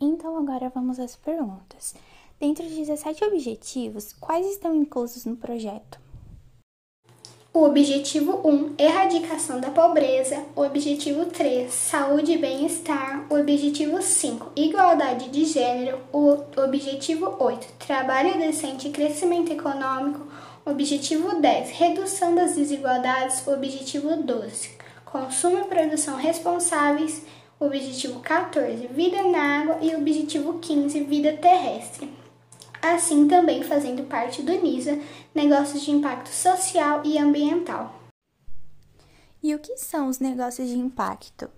Então agora vamos às perguntas. Dentre os 17 objetivos, quais estão inclusos no projeto? O objetivo 1, erradicação da pobreza. O objetivo 3, saúde e bem-estar. O objetivo 5, igualdade de gênero. O objetivo 8, trabalho decente e crescimento econômico. O objetivo 10, redução das desigualdades. O objetivo 12, consumo e produção responsáveis. Objetivo 14, vida na água. E objetivo 15, vida terrestre assim também fazendo parte do NISA, Negócios de Impacto Social e Ambiental. E o que são os negócios de impacto?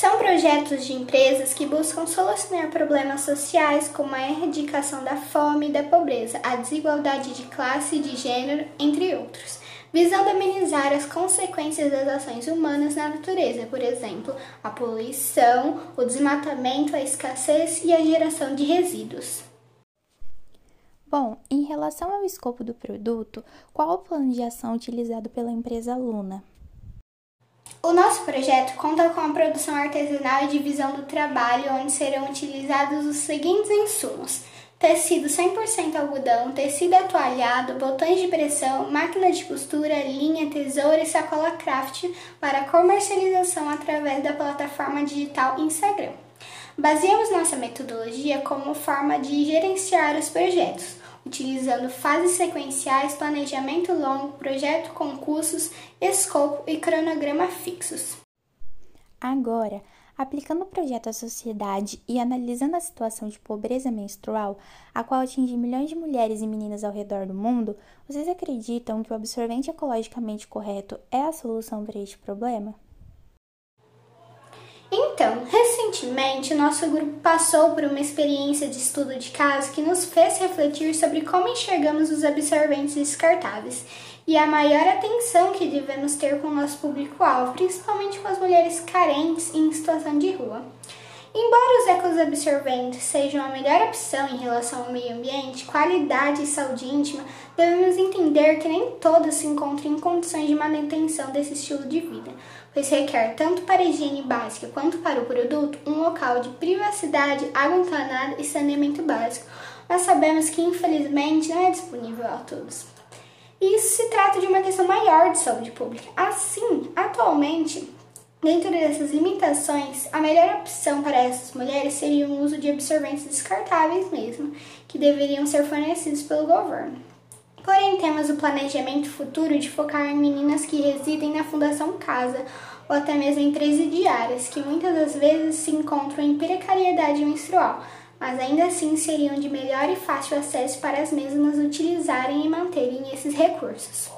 São projetos de empresas que buscam solucionar problemas sociais como a erradicação da fome e da pobreza, a desigualdade de classe e de gênero, entre outros visando amenizar as consequências das ações humanas na natureza, por exemplo, a poluição, o desmatamento, a escassez e a geração de resíduos. Bom, em relação ao escopo do produto, qual o plano de ação utilizado pela empresa Luna? O nosso projeto conta com a produção artesanal e divisão do trabalho, onde serão utilizados os seguintes insumos: tecido 100% algodão, tecido atoalhado, botões de pressão, máquina de costura, linha, tesoura e sacola craft para comercialização através da plataforma digital Instagram. Baseamos nossa metodologia como forma de gerenciar os projetos, utilizando fases sequenciais, planejamento longo, projeto com custos, escopo e cronograma fixos. Agora, Aplicando o projeto à sociedade e analisando a situação de pobreza menstrual, a qual atinge milhões de mulheres e meninas ao redor do mundo, vocês acreditam que o absorvente ecologicamente correto é a solução para este problema? Então, recentemente, nosso grupo passou por uma experiência de estudo de caso que nos fez refletir sobre como enxergamos os absorventes descartáveis e a maior atenção que devemos ter com o nosso público-alvo, principalmente com as mulheres carentes e em situação de rua. Embora os ecos absorventes sejam a melhor opção em relação ao meio ambiente, qualidade e saúde íntima, devemos entender que nem todas se encontram em condições de manutenção desse estilo de vida, pois requer tanto para a higiene básica quanto para o produto um local de privacidade, água encanada e saneamento básico, mas sabemos que infelizmente não é disponível a todos. Isso se trata de uma questão maior de saúde pública. Assim, atualmente, dentro dessas limitações, a melhor opção para essas mulheres seria o uso de absorventes descartáveis mesmo, que deveriam ser fornecidos pelo governo. Porém, temos o planejamento futuro de focar em meninas que residem na Fundação Casa ou até mesmo em presidiárias, que muitas das vezes se encontram em precariedade menstrual, mas ainda assim seriam de melhor e fácil acesso para as mesmas utilizarem e manterem esses recursos.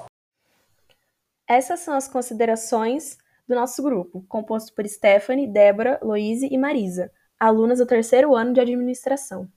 Essas são as considerações do nosso grupo, composto por Stephanie, Débora, Loise e Marisa, alunas do terceiro ano de administração.